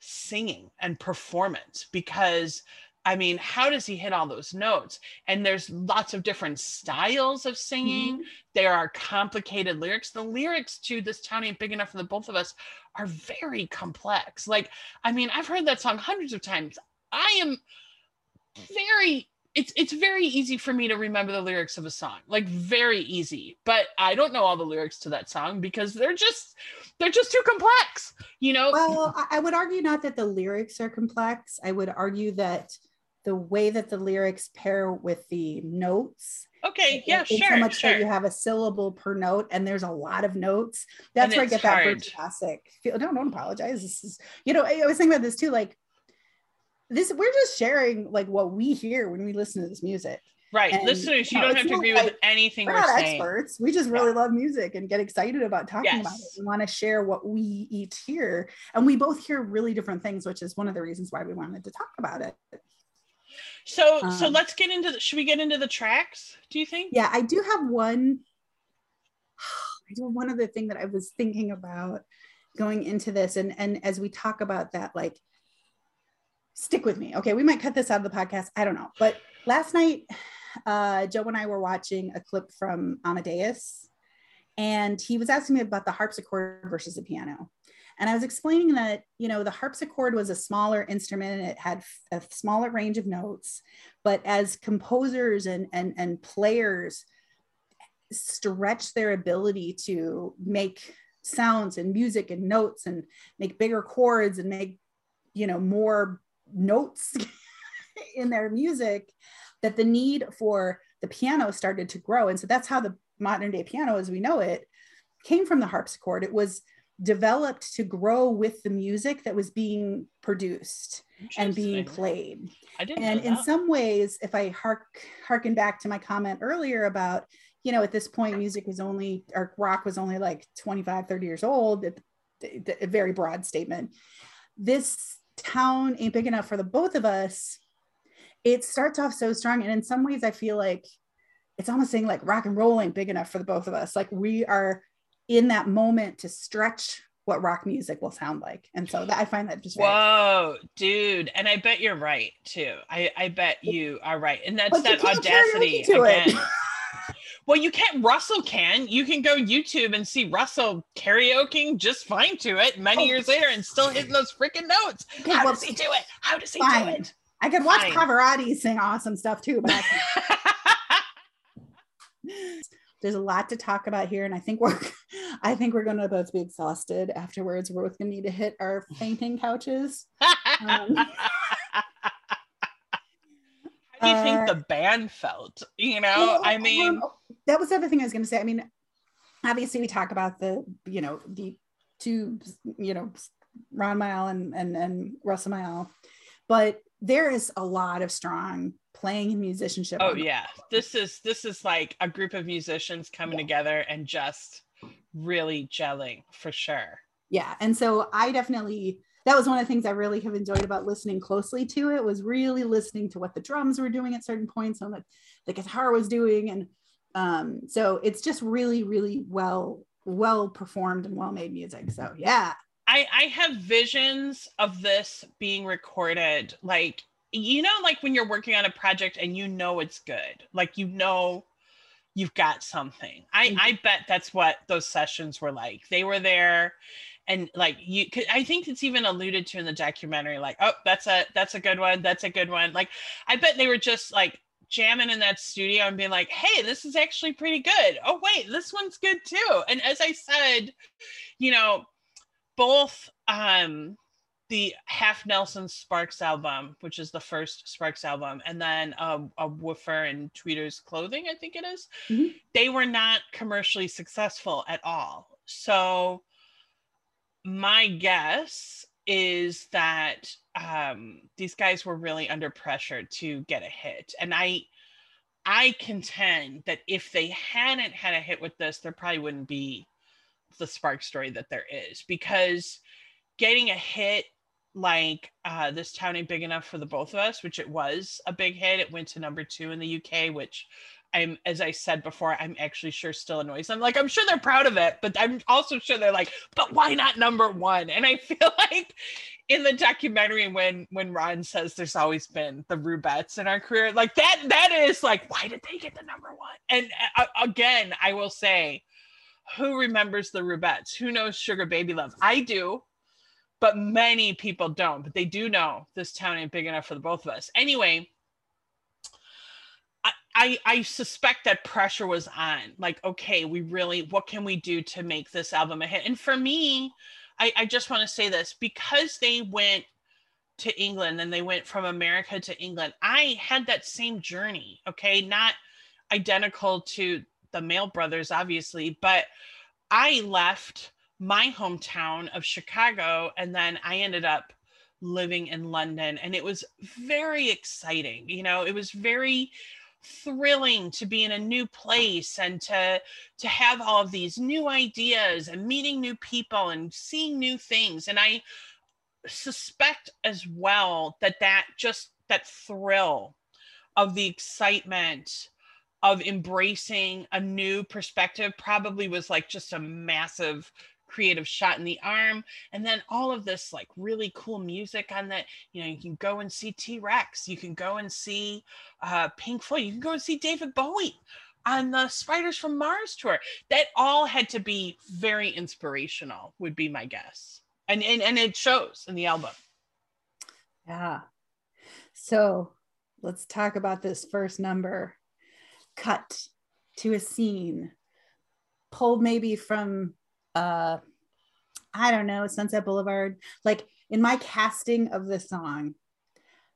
singing and performance because I mean, how does he hit all those notes? And there's lots of different styles of singing. Mm-hmm. There are complicated lyrics. The lyrics to This Town Ain't Big Enough for the Both of Us are very complex. Like, I mean, I've heard that song hundreds of times. I am very it's it's very easy for me to remember the lyrics of a song like very easy but i don't know all the lyrics to that song because they're just they're just too complex you know Well, I- would argue not that the lyrics are complex. I would argue that the way that the lyrics pair with the notes. okay yeah sure So much sure that you have a syllable per note, and there's a lot of notes. That's And where I get that hard. classic feel. No, don't apologize. This is, you know, I was thinking about this too. Like, this, we're just sharing like what we hear when we listen to this music. right and, listeners you know, don't have to agree like- with anything We're we're, not saying experts. We just really love music and get excited about talking about it. We want to share what we each hear. And we both hear really different things, which is one of the reasons why we wanted to talk about it. so so Um, let's get into the should we get into the tracks do you think Yeah, I do have one. <sighs> I do have one other thing that I was thinking about going into this, and and as we talk about that, like, stick with me. Okay, we might cut this out of the podcast. I don't know, but last night, uh, Joe and I were watching a clip from Amadeus, and he was asking me about the harpsichord versus the piano. And I was explaining that, you know, the harpsichord was a smaller instrument and it had a smaller range of notes. But as composers and, and, and players stretch their ability to make sounds and music and notes and make bigger chords and make, you know, more notes <laughs> in their music, that the need for the piano started to grow. And so that's how the modern day piano as we know it came from the harpsichord. It was developed to grow with the music that was being produced and being played. i didn't And in some ways, if I hark harken back to my comment earlier about, you know, at this point, music was only or rock was only like 25, 30 years old, a very broad statement. This town ain't big enough for the both of us. It starts off so strong. And in some ways, I feel like it's almost saying like rock and roll ain't big enough for the both of us. Like we are in that moment to stretch what rock music will sound like. And so that I find that just very Whoa, dude. And I bet you're right too. I, I bet you are right. And that's But that audacity again. <laughs> well, you can't. Russell can. You can go YouTube and see Russell karaokeing just fine to it many Oh. years later and still hitting those freaking notes. Okay, How well, does he do it? How does he do it? I could watch Fine. Pavarotti sing awesome stuff too, but <laughs> there's a lot to talk about here, and I think we're, <laughs> I think we're going to both be exhausted afterwards. We're both going to need to hit our fainting couches. <laughs> Um, do you think the band felt? You know, I mean, that was the other thing I was going to say. I mean, obviously, we talk about the, you know, the two, you know, Ron Mile and and and Russell Mile, but there is a lot of strong playing and musicianship. oh yeah, this is this is like a group of musicians coming Yeah. together and just really gelling for sure. Yeah and so i definitely that was one of the things i really have enjoyed about listening closely to it was really listening to what the drums were doing at certain points and what the guitar was doing and um so it's just really really well well performed and well made music so yeah I I have visions of this being recorded like you know like when you're working on a project and you know it's good like you know you've got something. I mm-hmm. I bet that's what those sessions were like. They were there and like you could I think it's even alluded to in the documentary like oh that's a that's a good one that's a good one like I bet they were just like jamming in that studio and being like hey this is actually pretty good oh wait this one's good too and as I said you know both um the Half Nelson Sparks album, which is the first Sparks album, and then um, a woofer and Tweeter's clothing, I think it is, mm-hmm. they were not commercially successful at all. So my guess is that um, these guys were really under pressure to get a hit, and I I contend that if they hadn't had a hit with this, there probably wouldn't be the spark story that there is because getting a hit like uh, this town ain't big enough for the both of us, which it was a big hit. It went to number two in the UK, which I'm, as I said before, I'm actually sure still annoys them. Like, I'm sure they're proud of it, but I'm also sure they're like, but why not number one? And I <laughs> feel like in the documentary, when when Ron says there's always been the Rubettes in our career, like that, that is like, why did they get the number one? And uh, again, I will say, who remembers the Rubettes? Who knows Sugar Baby Love? I do but many people don't. But they do know this town ain't big enough for the both of us. Anyway, I, I, suspect that pressure was on. Like, okay, we really, what can we do to make this album a hit? And for me, I, I just want to say this because they went to England and they went from America to England. I had that same journey, okay? Not identical to the Mael brothers, obviously, but I left my hometown of Chicago. And then I ended up living in London. And it was very exciting. You know, it was very thrilling to be in a new place and to to have all of these new ideas and meeting new people and seeing new things. And i suspect as well that that just that thrill of the excitement of embracing a new perspective probably was like just a massive creative shot in the arm and then all of this like really cool music on that you know you can go and see t-rex you can go and see uh pink floyd you can go and see david bowie on the spiders from mars tour. That all had to be very inspirational would be my guess. And and, and it shows in the album. Yeah. So let's talk about this first number. Cut to a scene. Pulled maybe from uh I don't know, Sunset Boulevard. Like in my casting of the song,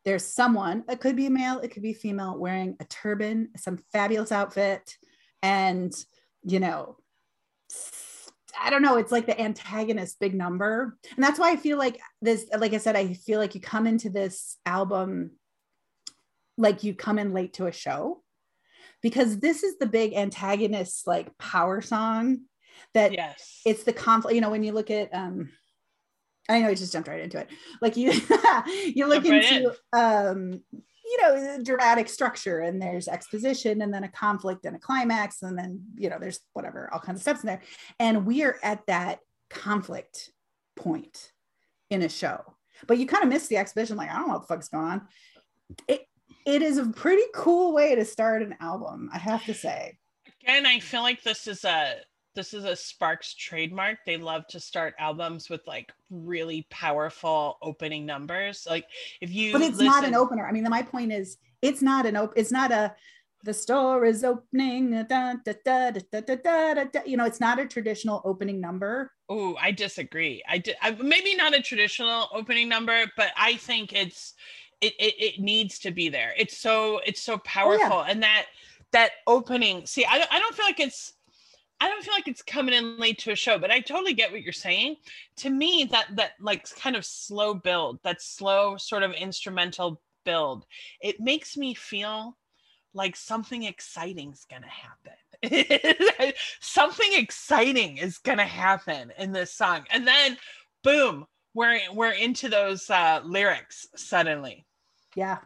there's someone, it could be a male, it could be female, wearing a turban, some fabulous outfit, and you know, I don't know, it's like the antagonist big number. And that's why I feel like this, like I said, I feel like you come into this album like you come in late to a show because this is the big antagonist like power song that yes. it's the conflict you know when you look at um i know i just jumped right into it. Like you <laughs> you look into in. um you know dramatic structure and there's exposition and then a conflict and a climax and then you know there's whatever all kinds of steps in there. And we are at that conflict point in a show. But you kind of miss the exposition like i don't know what the fuck's going on. It it is a pretty cool way to start an album i have to say. Again i feel like this is a this is a Sparks trademark. They love to start albums with like really powerful opening numbers. Like if you But it's listen- not an opener. I mean, my point is it's not an open it's not a the store is opening da, da, da, you know it's not a traditional opening number oh i disagree i did maybe not a traditional opening number but i think it's it, it, it needs to be there it's so it's so powerful oh, yeah. and that that opening see I, I don't feel like it's I don't feel like it's coming in late to a show, but I totally get what you're saying. To me, that that like kind of slow build, that slow sort of instrumental build, it makes me feel like something exciting is gonna happen. <laughs> something exciting is gonna happen in this song, and then boom, we're we're into those uh, lyrics suddenly. Yeah,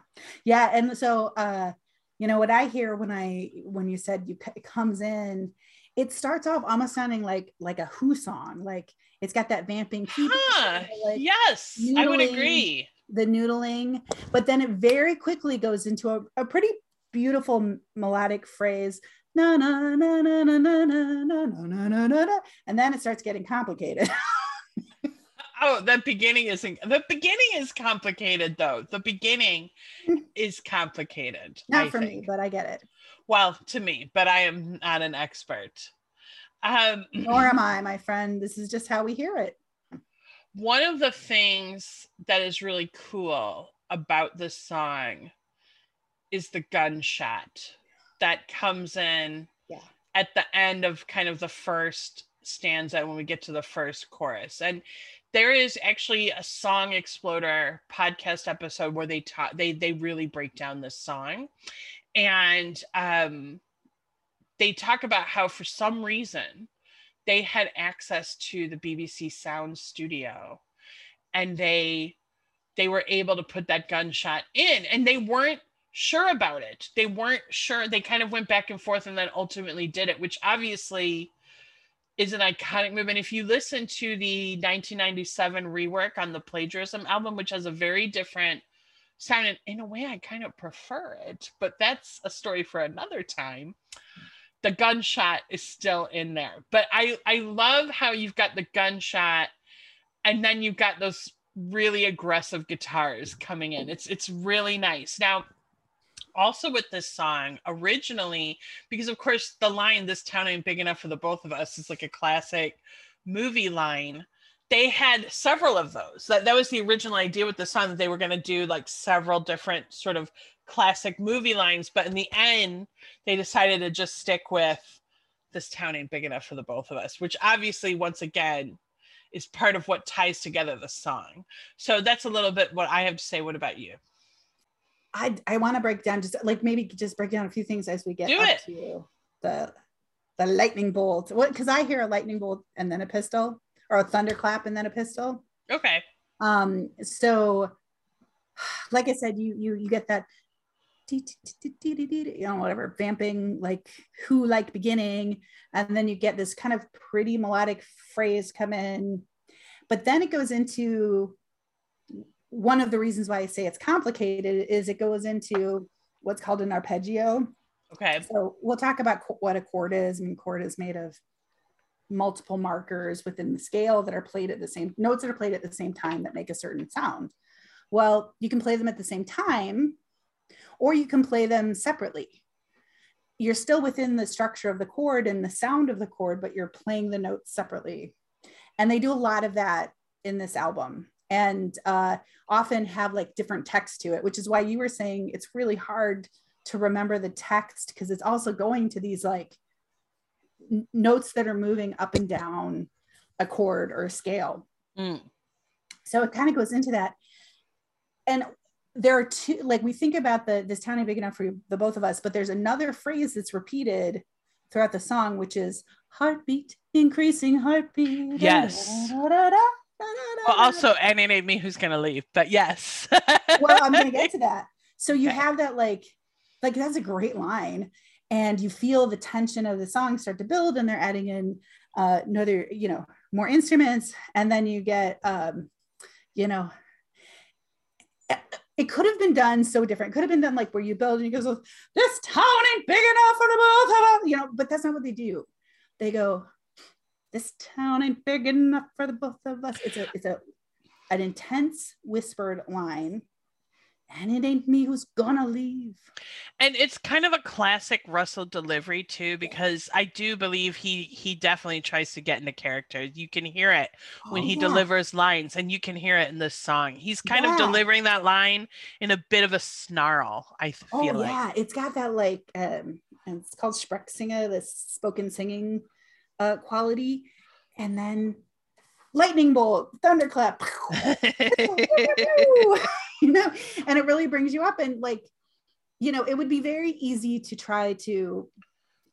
yeah, and so uh, you know what I hear when I when you said you it comes in it starts off almost sounding like like a Who song. Like it's got that vamping. Huh, like yes, I would agree. The noodling, but then it very quickly goes into a, a pretty beautiful melodic phrase na na na na na na na na na na na na and then it starts getting complicated oh the beginning isn't the beginning is complicated though the beginning is complicated not I for think. me but i get it well to me but i am not an expert um nor am <clears throat> i my friend this is just how we hear it one of the things that is really cool about this song is the gunshot that comes in yeah. at the end of kind of the first stanza when we get to the first chorus. And there is actually a song exploder podcast episode where they talk they they really break down this song. And um they talk about how for some reason they had access to the BBC sound studio and they they were able to put that gunshot in and they weren't sure about it. They weren't sure. They kind of went back and forth and then ultimately did it, which obviously is an iconic movement. If you listen to the 1997 rework on the Plagiarism album, which has a very different sound, in a way, I kind of prefer it, but that's a story for another time. The gunshot is still in there, but I I love how you've got the gunshot, and then you've got those really aggressive guitars coming in. It's it's really nice. Now, also with this song originally because of course the line this town ain't big enough for the both of us is like a classic movie line they had several of those. That, that was the original idea with the song that they were going to do like several different sort of classic movie lines but in the end they decided to just stick with this town ain't big enough for the both of us which obviously once again is part of what ties together the song. So that's a little bit what i have to say. What about you? I I want to break down just like maybe just break down a few things as we get Do up it. to the the lightning bolt. What because I hear a lightning bolt and then a pistol or a thunderclap and then a pistol. Okay. Um so like I said, you you you get that you know whatever vamping like who like beginning and then you get this kind of pretty melodic phrase come in but then it goes into one of the reasons why I say it's complicated is it goes into what's called an arpeggio. Okay. So we'll talk about what a chord is. I mean, chord is made of multiple markers within the scale that are played at the same notes that are played at the same time that make a certain sound. Well, you can play them at the same time, or you can play them separately. You're still within the structure of the chord and the sound of the chord, but you're playing the notes separately. And they do a lot of that in this album and uh, often have like different text to it, which is why you were saying it's really hard to remember the text because it's also going to these like notes that are moving up and down a chord or a scale. Mm. So it kind of goes into that. And there are two, like we think about the this town ain't big enough for the both of us, but there's another phrase that's repeated throughout the song, which is heartbeat, increasing heartbeat. Yes. Da, da, da, well, also, and it ain't me who's gonna leave, but yes. well, I'm gonna get to <laughs> that. So you have that like, like that's a great line, and you feel the tension of the song start to build, and they're adding in uh, another, you know, more instruments, and then you get, um, you know, it could have been done so different. Could have been done like where you build and you go, this town ain't big enough for the both of us, you know, but that's not what they do. They go, this town ain't big enough for the both of us. It's a it's a an intense whispered line. And it ain't me who's gonna leave. And it's kind of a classic Russell delivery too, because I do believe he he definitely tries to get into character. You can hear it when oh, he yeah. delivers lines, and you can hear it in this song. He's kind yeah. of delivering that line in a bit of a snarl. I feel oh, like. yeah, it's got that like um, it's called Sprechsinger, this spoken singing uh, quality, and then lightning bolt, thunderclap, <laughs> <laughs> <laughs> you know, and it really brings you up. And like, you know, it would be very easy to try to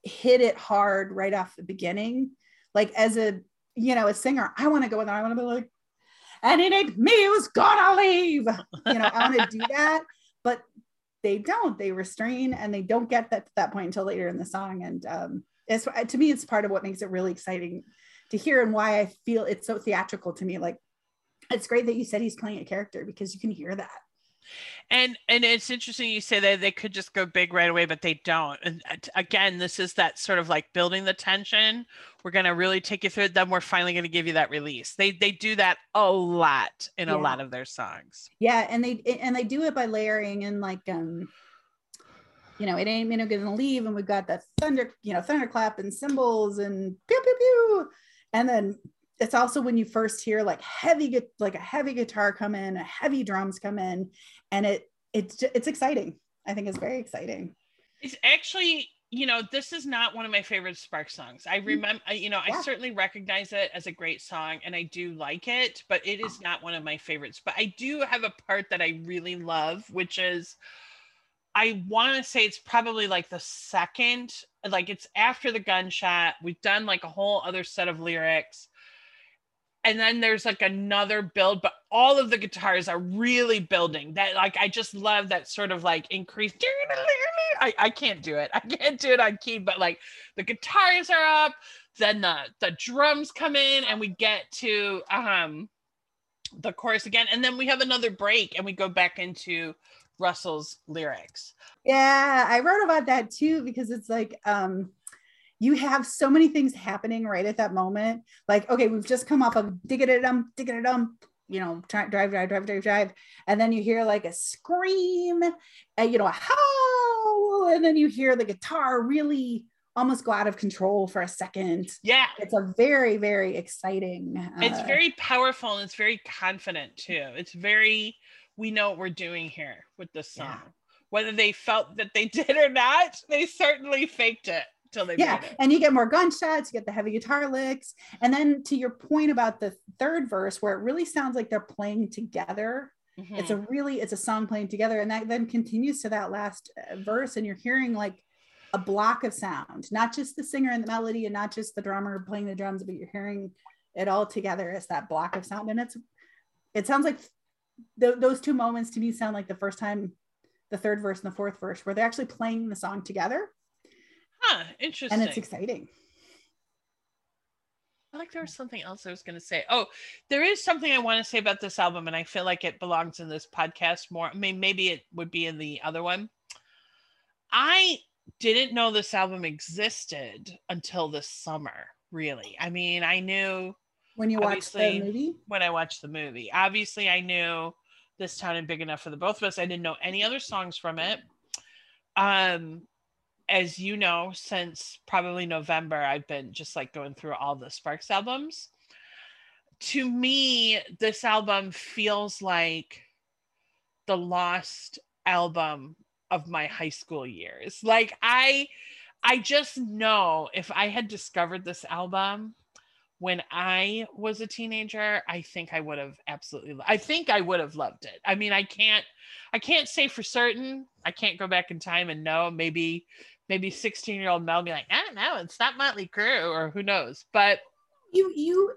hit it hard right off the beginning. Like as a, you know, a singer, I want to go in there. I want to be like, and it ain't me who's gonna leave. You know, I want to do that, but they don't. They restrain and they don't get that that point until later in the song. And um, it's to me it's part of what makes it really exciting to hear and why i feel it's so theatrical to me like it's great that you said he's playing a character because you can hear that And and it's interesting you say that they could just go big right away, but they don't. And uh, again, this is that sort of like building the tension. We're gonna really take you through it. Then we're finally gonna give you that release. They they do that a lot in yeah. a lot of their songs. Yeah, and they and they do it by layering and like um you know, it ain't you know gonna leave, and we've got the thunder, you know, thunderclap and cymbals and pew pew pew, and then it's also when you first hear like heavy like a heavy guitar come in, a heavy drums come in, and it it's it's exciting. I think it's very exciting. It's actually you know this is not one of my favorite spark songs i mm. remember you know yeah. i certainly recognize it as a great song and i do like it but it is not one of my favorites but i do have a part that i really love which is i want to say it's probably like the second like it's after the gunshot we've done like a whole other set of lyrics and then there's like another build but all of the guitars are really building that like i just love that sort of like increase I, I can't do it. I can't do it on key but like the guitars are up then the the drums come in and we get to um the chorus again and then we have another break and we go back into russell's lyrics. Yeah i wrote about that too because it's like um you have so many things happening right at that moment. Like, okay, we've just come off of digging it dum, digging it dum, you know, drive, drive, drive, drive, drive, drive. And then you hear like a scream, and, you know, a howl. And then you hear the guitar really almost go out of control for a second. Yeah. It's a very, very exciting. Uh, it's very powerful and it's very confident too. It's very, we know what we're doing here with this song. Yeah. Whether they felt that they <laughs> did or not, they certainly faked it till they yeah and you get more gunshots you get the heavy guitar licks. And then to your point about the third verse where it really sounds like they're playing together mm-hmm. it's a really it's a song playing together and that then continues to that last uh, verse and you're hearing like a block of sound not just the singer and the melody and not just the drummer playing the drums but you're hearing it all together as that block of sound. And it's it sounds like th- those two moments to me sound like the first time the third verse and the fourth verse where they're actually playing the song together Huh, interesting. And it's exciting. I like there was something else I was going to say. Oh, there is something I want to say about this album, and I feel like it belongs in this podcast more. I mean, maybe it would be in the other one. I didn't know this album existed until this summer, really. I mean, I knew when you watched the movie. When I watched the movie, obviously, I knew this town and big enough for the both of us. I didn't know any other songs from it. Um, as you know, since probably November, I've been just like going through all the Sparks albums. To me, this album feels like the lost album of my high school years. Like I I just know if I had discovered this album when I was a teenager, I think I would have absolutely I think I would have loved it. I mean, I can't I can't say for certain. I can't go back in time and know. Maybe maybe 16 year old Mel be like, I don't know, it's not Motley Crue or who knows. But you you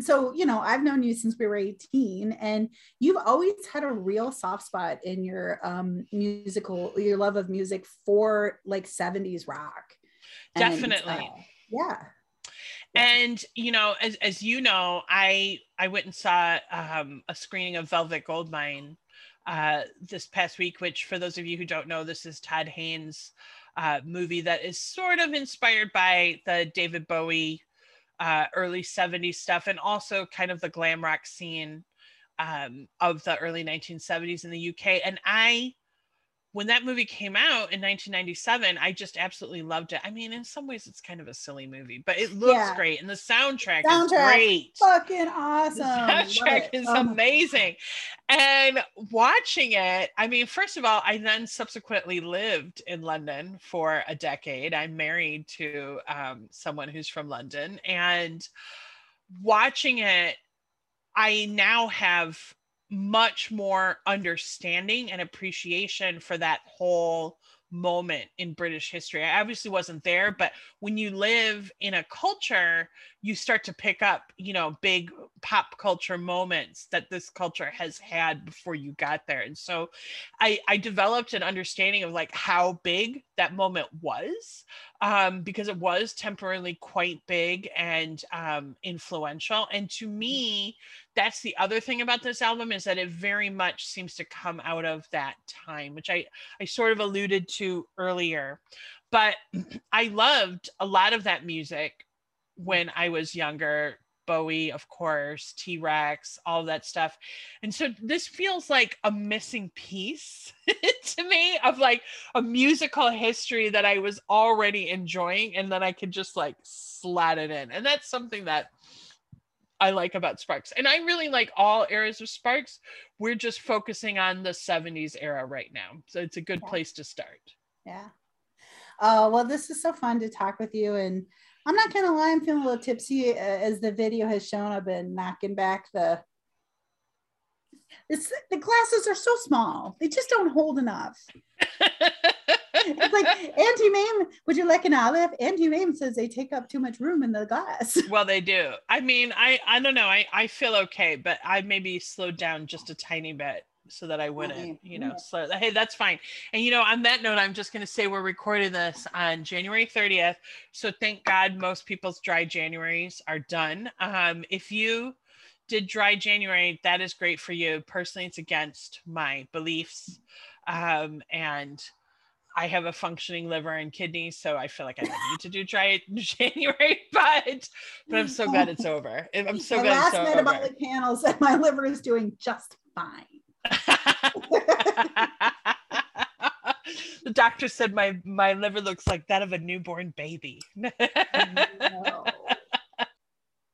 so you know i've known you since we were 18 and you've always had a real soft spot in your um musical your love of music for like 70s rock. Definitely. uh, yeah. And you know as, as you know i i went and saw um, a screening of velvet goldmine uh, this past week which for those of you who don't know this is todd haynes uh, movie that is sort of inspired by the David Bowie uh, early 70s stuff and also kind of the glam rock scene um, of the early 1970s in the UK. And I when that movie came out in 1997, I just absolutely loved it. I mean, in some ways, it's kind of a silly movie, but it looks yeah. great, and the soundtrack, soundtrack, is great. Fucking awesome! The soundtrack is um, amazing, and watching it. I mean, first of all, I then subsequently lived in London for a decade. I'm married to um, someone who's from London, and watching it, I now have much more understanding and appreciation for that whole moment in British history. I obviously wasn't there, but when you live in a culture, you start to pick up, you know, big pop culture moments that this culture has had before you got there. And so I I developed an understanding of like how big that moment was. um, because it was temporarily quite big and um, influential. And to me, that's the other thing about this album is that it very much seems to come out of that time, which I I sort of alluded to earlier. But <clears throat> I loved a lot of that music when I was younger. Bowie, of course, T Rex, all that stuff. And so this feels like a missing piece <laughs> to me of like a musical history that I was already enjoying and then I could just like slat it in. And that's something that I like about Sparks. And I really like all eras of Sparks. We're just focusing on the 70s era right now. So it's a good yeah. place to start. Yeah. Oh, well, this is so fun to talk with you. And I'm not gonna lie, I'm feeling a little tipsy uh, as the video has shown. I've been knocking back the. It's the glasses are so small; they just don't hold enough. it's like <laughs> Auntie Mame, would you like an olive? Auntie Mame says they take up too much room in the glass. <laughs> Well, they do. I mean, I I don't know. I I feel okay, but I maybe slowed down just a tiny bit so that I wouldn't, you know, so hey, that's fine. And you know, on that note, I'm just gonna say we're recording this on January 30th. So thank God most people's dry Januaries are done. Um, if you did dry January, that is great for you. Personally, it's against my beliefs. Um, and I have a functioning liver and kidney, so I feel like I don't need to do dry <laughs> January, <laughs> but but I'm so glad it's over. I'm so my glad last it's over. metabolic panel said my liver is doing just fine. The doctor said my my liver looks like that of a newborn baby.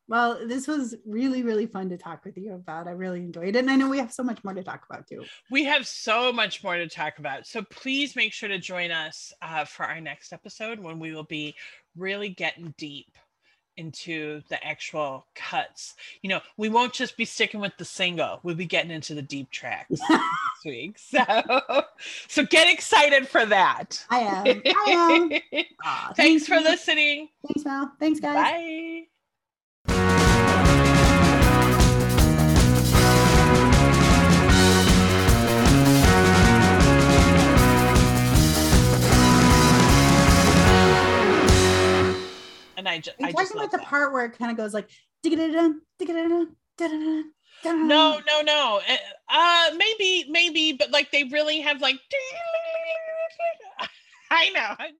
well, this was really really fun to talk with you about. I really enjoyed it, and I know we have so much more to talk about too. We have so much more to talk about. So please make sure to join us uh, for our next episode when we will be really getting deep into the actual cuts. You know, we won't just be sticking with the single. We'll be getting into the deep tracks <laughs> this week. So, <laughs> so get excited for that. I am. I am. <laughs> Aw, thanks for listening. Thanks, Mel. Thanks, guys. Bye. And I just, I like the that. part where it kind of goes like digga-da-dun, digga-da-dun, da-da-dun, da-da-dun. No, no, no. Uh, maybe, maybe, but like they really have like. <laughs> I know.